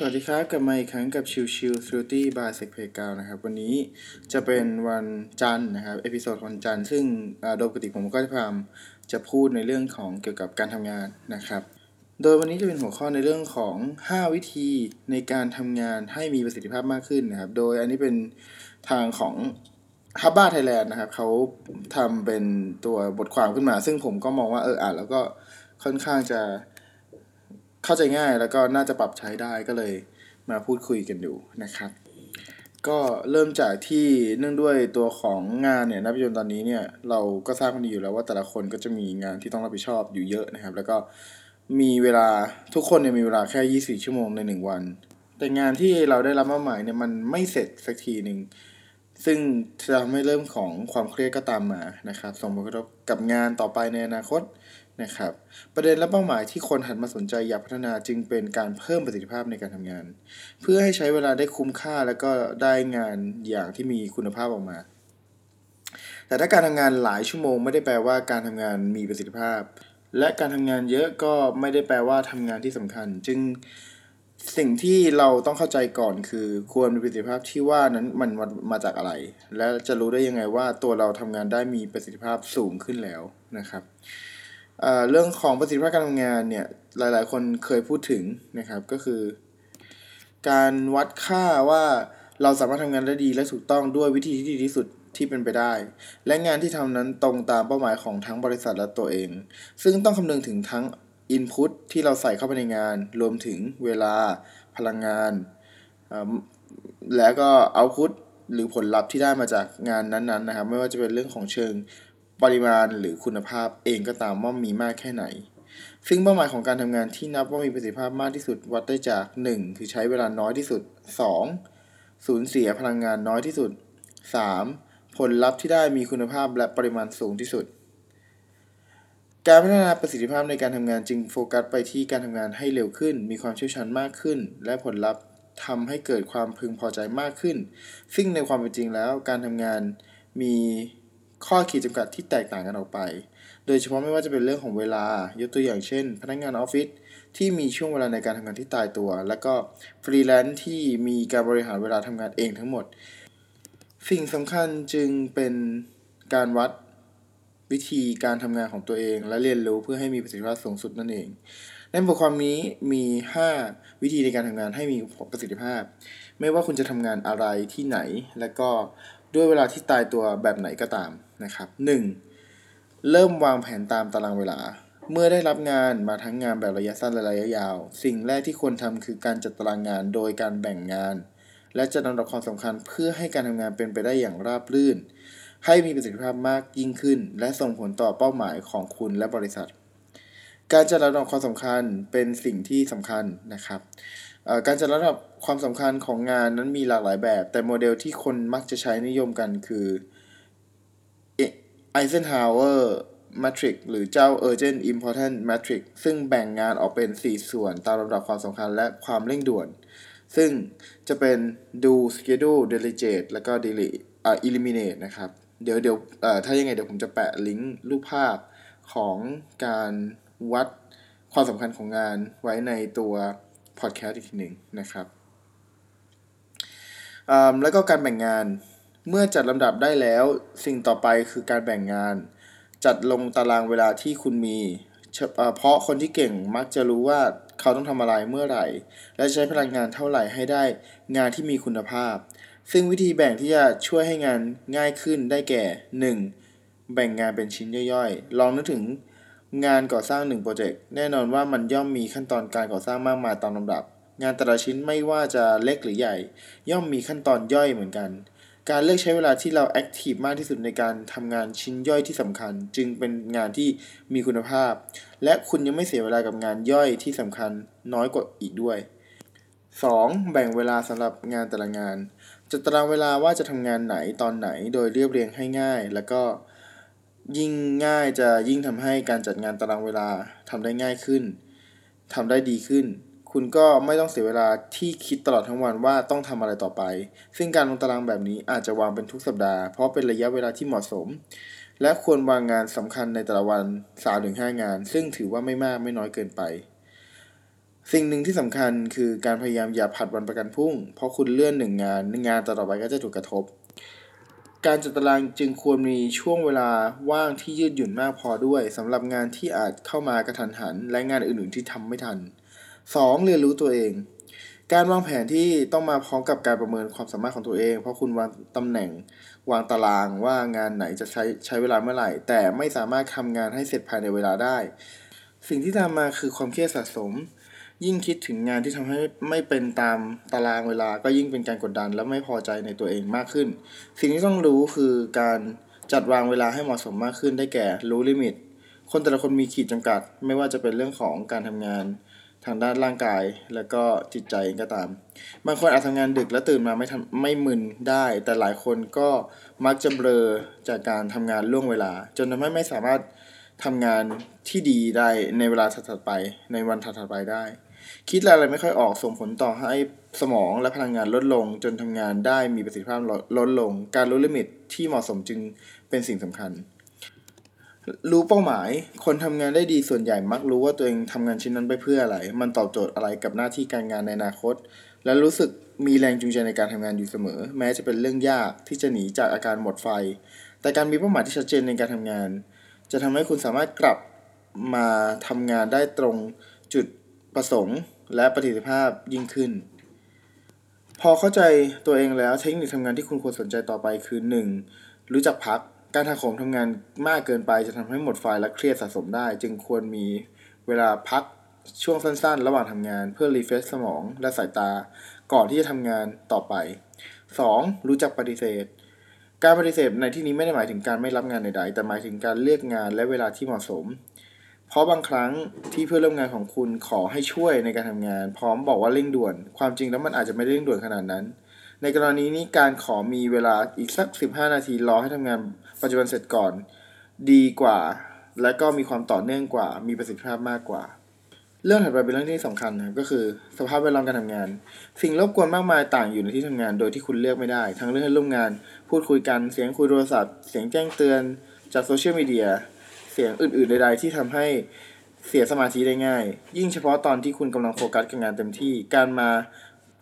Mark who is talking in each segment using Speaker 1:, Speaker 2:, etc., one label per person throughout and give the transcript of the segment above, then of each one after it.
Speaker 1: สวัสดีครับ กลับมาอีกครั้งกับชิวชิวทรูตี้ by เซ็กเพกานะครับ วันนี้จะเป็นวันจันทร์นะครับ episode วันจันทร์ซึ่งโดยปกติผมก็จะพยายามจะพูดในเรื่องของเกี่ยวกับการทำงานนะครับ โดยวันนี้จะเป็นหัวข้อในเรื่องของ 5 วิธีในการทำงานให้มีประสิทธิภาพมากขึ้นนะครับ โดยอันนี้เป็นทางของ HUBBA Thailand นะครับเขาทำเป็นตัวบทความขึ้นมา ซึ่งผมก็มองว่าเอออ่านแล้วก็ค่อนข้างจะ เข้าใจง่ายแล้วก็น่าจะปรับใช้ได้ก็เลยมาพูดคุยกันดูนะครับ ก็เริ่มจากที่เนื่องด้วยตัวของงานเนี่ยนับจารณตอนนี้เนี่ยเราก็ทราบกันดีอยู่แล้วว่าแต่ละคนก็จะมีงานที่ต้องรับผิดชอบอยู่เยอะนะครับ แล้วก็มีเวลาทุกคนเนี่ยมีเวลาแค่ 24 ชั่วโมงใน 1 วัน แต่งานที่เราได้รับมอบหมายเนี่ยมันไม่เสร็จสักทีหนึ่งซึ่งจะทำให้เริ่มของความเครียดก็ตามมานะครับส่งผลกระทบกับงานต่อไปในอนาคต นะครับ ประเด็นและเป้าหมายที่คนหันมาสนใจอยากพัฒนาจึงเป็นการเพิ่มประสิทธิภาพในการทำงาน เพื่อให้ใช้เวลาได้คุ้มค่าแล้วก็ได้งานอย่างที่มีคุณภาพออกมา แต่ถ้าการทำงานหลายชั่วโมง ไม่ได้แปลว่าการทำงานมีประสิทธิภาพ และการทำงานเยอะก็ไม่ได้แปลว่าทำงานที่สำคัญ จึงสิ่งที่เราต้องเข้าใจก่อนคือ ควรมีประสิทธิภาพที่ว่านั้นมันมาจากอะไร และจะรู้ได้ยังไงว่าตัวเราทำงานได้มีประสิทธิภาพสูงขึ้นแล้วนะครับ เรื่องของประสิทธิภาพการทำงานเนี่ยหลายๆ คนเคยพูดถึงนะครับก็คือ การวัดค่าว่าเราสามารถทำงานได้ดีและถูกต้องด้วยวิธีที่ดีที่สุดที่เป็นไปได้ และงานที่ทำนั้นตรงตามเป้าหมายของทั้งบริษัทและตัวเอง ซึ่งต้องคำนึงถึงทั้ง Input ที่เราใส่เข้าไปในงาน รวมถึงเวลา พลังงาน แล้วก็ Output หรือผลลัพธ์ที่ได้มาจากงานนั้นๆนะครับ ไม่ว่าจะเป็นเรื่องของเชิง ปริมาณหรือคุณภาพเองก็ตามว่ามีมากแค่ไหน ซึ่งเป้าหมายของการทำงานที่นับว่ามีประสิทธิภาพมากที่สุดวัดได้จาก 1. คือใช้เวลาน้อยที่สุด 2. สูญเสียพลังงานน้อยที่สุด 3. ผลลัพธ์ที่ได้มีคุณภาพและปริมาณสูงที่สุด การพัฒนาประสิทธิภาพในการทำงานจึงโฟกัสไปที่การทำงานให้เร็วขึ้น มีความเชี่ยวชาญมากขึ้น และผลลัพธ์ทำให้เกิดความพึงพอใจมากขึ้น ซึ่งในความเป็นจริงแล้วการทำงานมี ข้อขีดจำกัดที่แตกต่างกันออกไป โดยเฉพาะไม่ว่าจะเป็นเรื่องของเวลา ยกตัวอย่างเช่น พนักงานออฟฟิศที่มีช่วงเวลาในการทำงานที่ตายตัว แล้วก็ฟรีแลนซ์ที่มีการบริหารเวลาทำงานเองทั้งหมด สิ่งสำคัญจึงเป็นการวัดวิธีการทำงานของตัวเอง และเรียนรู้เพื่อให้มีประสิทธิภาพสูงสุดนั่นเอง ในบทความนี้มี 5 วิธีในการทำงานให้มีประสิทธิภาพ ไม่ว่าคุณจะทำงานอะไรที่ไหน และก็ด้วยเวลาที่ตายตัวแบบไหนก็ตาม นะครับ 1. เริ่มวางแผนตามตารางเวลา เมื่อได้รับงานมาทั้งงานแบบระยะสั้นและระยะยาว สิ่งแรกที่ควรทำคือการจัดตารางงานโดยการแบ่งงาน และจัดลำดับความสำคัญเพื่อให้การทำงานเป็นไปได้อย่างราบรื่น ให้มีประสิทธิภาพมากยิ่งขึ้น และส่งผลต่อเป้าหมายของคุณและบริษัท การจัดลำดับความสำคัญเป็นสิ่งที่สำคัญนะครับการจัดระดับความสำคัญของงานนั้นมีหลากหลายแบบ แต่โมเดลที่คนมักจะใช้นิยมกันคือ Eisenhower Matrix หรือเจ้า Urgent Important Matrix ซึ่งแบ่งงานออกเป็น 4 ส่วนตามลำดับความสำคัญและความเร่งด่วน ซึ่งจะเป็น do schedule delegate แล้วก็ delete อ่า eliminate นะครับ เดี๋ยวเดี๋ยวถ้ายังไงเดี๋ยวผมจะแปะลิงก์รูปภาพของการวัดความสำคัญของงานไว้ในตัวพอดแคสต์อีกทีหนึ่งนะครับแล้วก็การแบ่งงาน เมื่อจัดลำดับได้แล้ว สิ่งต่อไปคือการแบ่งงาน จัดลงตารางเวลาที่คุณมีเพราะคนที่เก่งมักจะรู้ว่าเขาต้องทำอะไรเมื่อไหร่ และใช้พลังงานเท่าไหร่ให้ได้งานที่มีคุณภาพ ซึ่งวิธีแบ่งที่จะช่วยให้งานง่ายขึ้นได้แก่ 1. แบ่งงานเป็นชิ้นย่อยๆ ลองนึกถึงงานก่อสร้าง1โปรเจกต์แน่นอนว่ามันย่อมมีขั้นตอนการก่อสร้างมากมายตามลำดับ งานแต่ละชิ้นไม่ว่าจะเล็กหรือใหญ่ ย่อมมีขั้นตอนย่อยเหมือนกัน การเลือกใช้เวลาที่เราแอคทีฟมากที่สุดในการทำงานชิ้นย่อยที่สำคัญ จึงเป็นงานที่มีคุณภาพ และคุณยังไม่เสียเวลากับงานย่อยที่สำคัญน้อยกว่าอีกด้วย 2. แบ่งเวลาสำหรับงานแต่ละงาน จัดตารางเวลาว่าจะทำงานไหนตอนไหนโดยเรียบเรียงให้ง่าย แล้วก็ยิ่งง่ายจะยิ่งทำให้การจัดงานตารางเวลาทำได้ง่ายขึ้นทำได้ดีขึ้น คุณก็ไม่ต้องเสียเวลาที่คิดตลอดทั้งวันว่าต้องทำอะไรต่อไป ซึ่งการลงตารางแบบนี้อาจจะวางเป็นทุกสัปดาห์ เพราะเป็นระยะเวลาที่เหมาะสม และควรวางงานสำคัญในแต่ละวัน3-5 งาน ซึ่งถือว่าไม่มากไม่น้อยเกินไป สิ่งหนึ่งที่สำคัญคือการพยายามอย่าผัดวันประกันพรุ่ง เพราะคุณเลื่อนหนึ่งงานงานต่อไปก็จะถูกกระทบ การจัดตารางจึงควรมีช่วงเวลาว่างที่ยืดหยุ่นมากพอด้วยสำหรับงานที่อาจเข้ามากระทันหัน และงานอื่นๆที่ทำไม่ทัน 2. เรียนรู้ตัวเอง การวางแผนที่ต้องมาพร้อมกับการประเมินความสามารถของตัวเอง เพราะคุณวางตำแหน่งวางตารางว่างานไหนจะใช้ใช้เวลาเมื่อไหร่ แต่ไม่สามารถทำงานให้เสร็จภายในเวลาได้ สิ่งที่ตามมาคือความเครียดสะสม ยิ่งคิดถึงงานที่ทำให้ไม่เป็นตามตารางเวลาก็ยิ่งเป็นการกดดัน และไม่พอใจในตัวเองมากขึ้น สิ่งที่ต้องรู้คือการจัดวางเวลาให้เหมาะสมมากขึ้นได้แก่รู้ลิมิต คนแต่ละคนมีขีดจำกัด ไม่ว่าจะเป็นเรื่องของการทำงาน ทางด้านร่างกายและก็จิตใจก็ตาม บางคนอาจทำงานดึกและตื่นมาไม่ทำไม่มึนได้ แต่หลายคนก็มักจะเบลอจากการทำงานล่วงเวลา จนทำให้ไม่สามารถทำงานที่ดีได้ในเวลาถัดไปในวันถัดไปได้ คิดอะไรไม่ค่อยออกส่งผลต่อให้สมองและพลังงานลดลง จนทำงานได้มีประสิทธิภาพลดลง การรู้ลิมิตที่เหมาะสมจึงเป็นสิ่งสำคัญ รู้เป้าหมาย คนทำงานได้ดีส่วนใหญ่มักรู้ว่าตัวเองทำงานชิ้นนั้นไปเพื่ออะไร มันตอบโจทย์อะไรกับหน้าที่การงานในอนาคต และรู้สึกมีแรงจูงใจในการทำงานอยู่เสมอ แม้จะเป็นเรื่องยากที่จะหนีจากอาการหมดไฟ แต่การมีเป้าหมายที่ชัดเจนในการทำงาน จะทำให้คุณสามารถกลับมาทำงานได้ตรงจุดประสงค์ และประสิทธิภาพยิ่งขึ้น พอเข้าใจตัวเองแล้วเทคนิคทำงานที่คุณควรสนใจต่อไปคือ 1. รู้จักพัก การทาโขมทำงานมากเกินไปจะทำให้หมดไฟและเครียดสะสมได้ จึงควรมีเวลาพักช่วงสั้นๆ ระหว่างทำงานเพื่อรีเฟรชสมองและสายตา ก่อนที่จะทำงานต่อไป 2. รู้จักปฏิเสธ การปฏิเสธในที่นี้ไม่ได้หมายถึงการไม่รับงานใดๆ แต่หมายถึงการเลือกงานและเวลาที่เหมาะสม เพราะบางครั้งที่เพื่อนร่วมงานของคุณขอให้ช่วยในการทำงาน พร้อมบอกว่าเร่งด่วน ความจริงแล้วมันอาจจะไม่เร่งด่วนขนาดนั้น ในกรณีนี้การขอมีเวลาอีกสัก 15 นาทีรอให้ทำงาน ปัจจุบันเสร็จก่อนดีกว่า และก็มีความต่อเนื่องกว่า มีประสิทธิภาพมากกว่า เรื่องถัดไปเป็นเรื่องที่สำคัญนะครับก็คือสภาพแวดล้อมการทำงาน สิ่งรบกวนมากมายต่างอยู่ในที่ทำงานโดยที่คุณเลือกไม่ได้ ทั้งเรื่องให้ร่วมงาน พูดคุยกันเสียงคุยโทรศัพท์ เสียงแจ้งเตือนจากโซเชียลมีเดียเสียงอื่นๆใดๆที่ทำให้เสียสมาธิได้ง่าย ยิ่งเฉพาะตอนที่คุณกำลังโฟกัสกับงานเต็มที่ การมา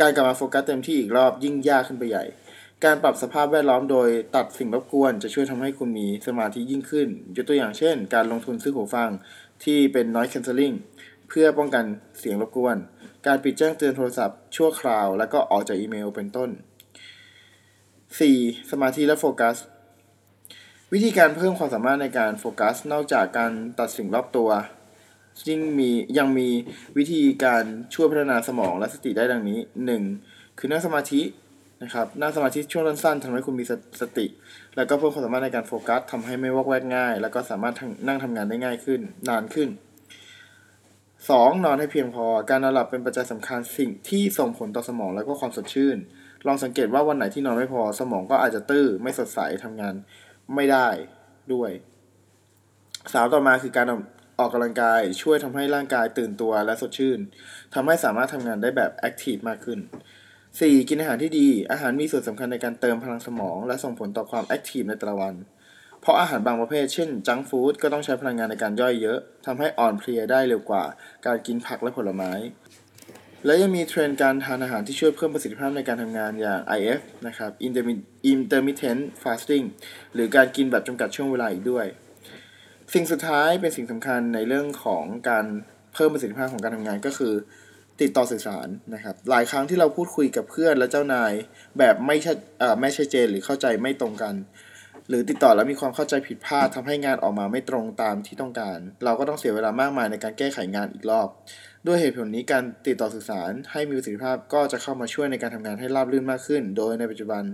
Speaker 1: การกลับมาโฟกัสเต็มที่อีกรอบยิ่งยากขึ้นไปใหญ่ การปรับสภาพแวดล้อมโดยตัดสิ่งรบกวนจะช่วยทำให้คุณมีสมาธิยิ่งขึ้น ยกตัวอย่างเช่น การลงทุนซื้อหูฟังที่เป็น noise cancelling เพื่อป้องกันเสียงรบกวน การปิดแจ้งเตือนโทรศัพท์ชั่วคราว แล้วก็ออกจากอีเมลเป็นต้น 4. สมาธิและโฟกัส วิธีการเพิ่มความสามารถในการโฟกัส นอกจากการตัดสิ่งรอบตัวยิ่งมียังมีวิธีการช่วยพัฒนาสมองและสติได้ดังนี้ 1. คือนั่งสมาธิ นะครับนั่งสมาธิช่วงสั้นๆทำให้คุณมีสติ แล้วก็เพิ่มความสามารถในการโฟกัสทำให้ไม่วอกแวกง่าย แล้วก็สามารถนั่งทำงานได้ง่ายขึ้น นานขึ้น 2. นอนให้เพียงพอ การนอนหลับเป็นปัจจัยสำคัญสิ่งที่ส่งผลต่อสมองและก็ความสดชื่น ลองสังเกตว่าวันไหนที่นอนไม่พอ สมองก็อาจจะตื้อไม่สดใสทำงานไม่ได้ด้วยสามต่อมาคือการออกกำลังกายช่วยทำให้ร่างกายตื่นตัวและสดชื่นทำให้สามารถทำงานได้แบบ active มากขึ้น 4. กินอาหารที่ดี อาหารมีส่วนสำคัญในการเติมพลังสมอง และส่งผลต่อความ active ในแต่ละวัน เพราะอาหารบางประเภท เช่น junk food ก็ต้องใช้พลังงานในการย่อยเยอะทำให้อ่อนเพลียได้เร็วกว่า การกินผักและผลไม้ และยังมีเทรนด์การทานอาหารที่ช่วยเพิ่มประสิทธิภาพในการทำงานอย่าง IF นะครับ intermittent fasting หรือการกินแบบจำกัดช่วงเวลาอีกด้วย สิ่งสุดท้ายเป็นสิ่งสำคัญในเรื่องของการเพิ่มประสิทธิภาพของการทำงานก็คือ ติดต่อสื่อสารนะครับ หลายครั้งที่เราพูดคุยกับเพื่อนและเจ้านายแบบไม่ชัดไม่ชัดเจนหรือเข้าใจไม่ตรงกัน หรือติดต่อแล้วมีความเข้าใจผิดพลาดทำให้งานออกมาไม่ตรงตามที่ต้องการ เราก็ต้องเสียเวลามากมายในการแก้ไขงานอีกรอบ ด้วยเหตุผลนี้การติดต่อสื่อสารให้มีประสิทธิภาพก็จะเข้ามาช่วยในการทำงานให้ราบรื่นมากขึ้น โดยในปัจจุบัน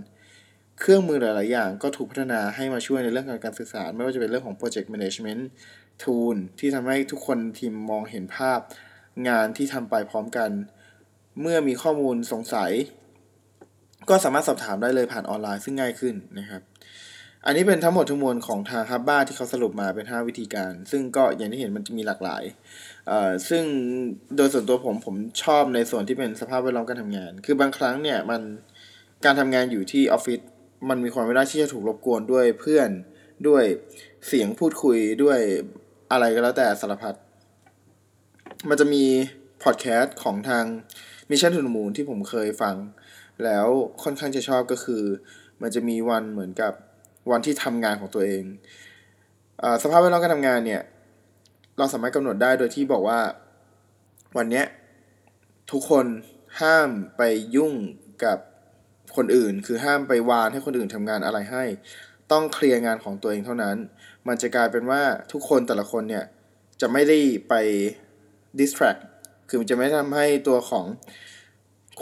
Speaker 1: เครื่องมือหลาย ๆ อย่างก็ถูกพัฒนาให้มาช่วยในเรื่องของการสื่อสาร ไม่ว่าจะเป็นเรื่องของ project management tool ที่ทำให้ทุกคนทีมมองเห็นภาพ งานที่ทำไปพร้อมกัน เมื่อมีข้อมูลสงสัย ก็สามารถสอบถามได้เลยผ่านออนไลน์ซึ่งง่ายขึ้นนะครับ อันนี้เป็นทั้งหมดทั้งมวลของทางฮับบ้าที่เขาสรุปมาเป็น 5 วิธีการ ซึ่งก็อย่างที่เห็นมันจะมีหลากหลายซึ่งโดยส่วนตัวผมผมชอบในส่วนที่เป็นสภาพแวดล้อมการทำงาน คือบางครั้งเนี่ยมันการทำงานอยู่ที่ออฟฟิศมันมีความไม่ได้ที่จะถูกรบกวนด้วยเพื่อนด้วยเสียงพูดคุยด้วยอะไรก็แล้วแต่สารพัด มันจะมีพอดแคสต์ของทาง Mission to the Moon ที่ผมเคยฟัง แล้วค่อนข้างจะชอบก็คือ มันจะมีวันเหมือนกับวันที่ทำงานของตัวเองอสภาพแวดล้อมการทำงานเนี่ย เราสามารถกำหนดได้โดยที่บอกว่า วันเนี้ยทุกคนห้ามไปยุ่งกับคนอื่น คือห้ามไปวานให้คนอื่นทำงานอะไรให้ ต้องเคลียร์งานของตัวเองเท่านั้น มันจะกลายเป็นว่าทุกคนแต่ละคนเนี่ยจะไม่ได้ไป distract คือมันจะไม่ทำให้ตัวของ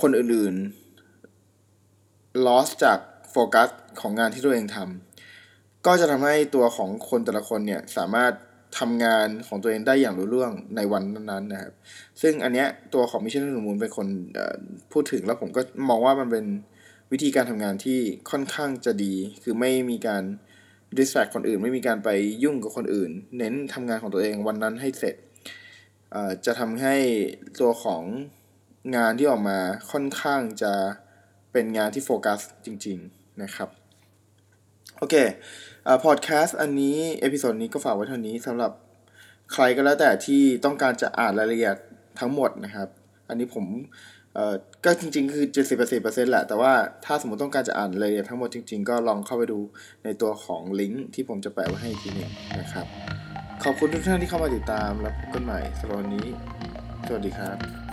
Speaker 1: คนอื่นๆ loss จากโฟกัสของงานที่ตัวเองทำก็จะทำให้ตัวของคนแต่ละคนเนี่ยสามารถทำงานของตัวเองได้อย่างรู้เรื่องในวันนั้นๆนะครับ ซึ่งอันเนี้ยตัวของ Mission to the Moon เป็นคนพูดถึงแล้วผมก็มองว่ามันเป็นวิธีการทำงานที่ค่อนข้างจะดี คือไม่มีการ distract คนอื่น ไม่มีการไปยุ่งกับคนอื่น เน้นทำงานของตัวเองวันนั้นให้เสร็จ จะทำให้ตัวของงานที่ออกมาค่อนข้างจะเป็นงานที่โฟกัสจริง ๆ นะครับโอเคอ่อพอดแคสต์อันนี้ episode นี้ก็ฝากไว้เท่านี้สำหรับใครก็แล้วแต่ที่ต้องการจะอ่านรายละเอียดทั้งหมดนะครับ อันนี้ผมเอ่อก็จริง ๆ คือ 70%แหละ แต่ว่าถ้าสมมติต้องการจะอ่านรายละเอียดทั้งหมดจริง ๆ ก็ลองเข้าไปดูในตัวของลิงก์ที่ผมจะแปะไว้ให้ทีนึงนะครับ ขอบคุณทุกท่านที่เข้ามาติดตามแล้วพบกันใหม่สำหรับวันนี้ สวัสดีครับ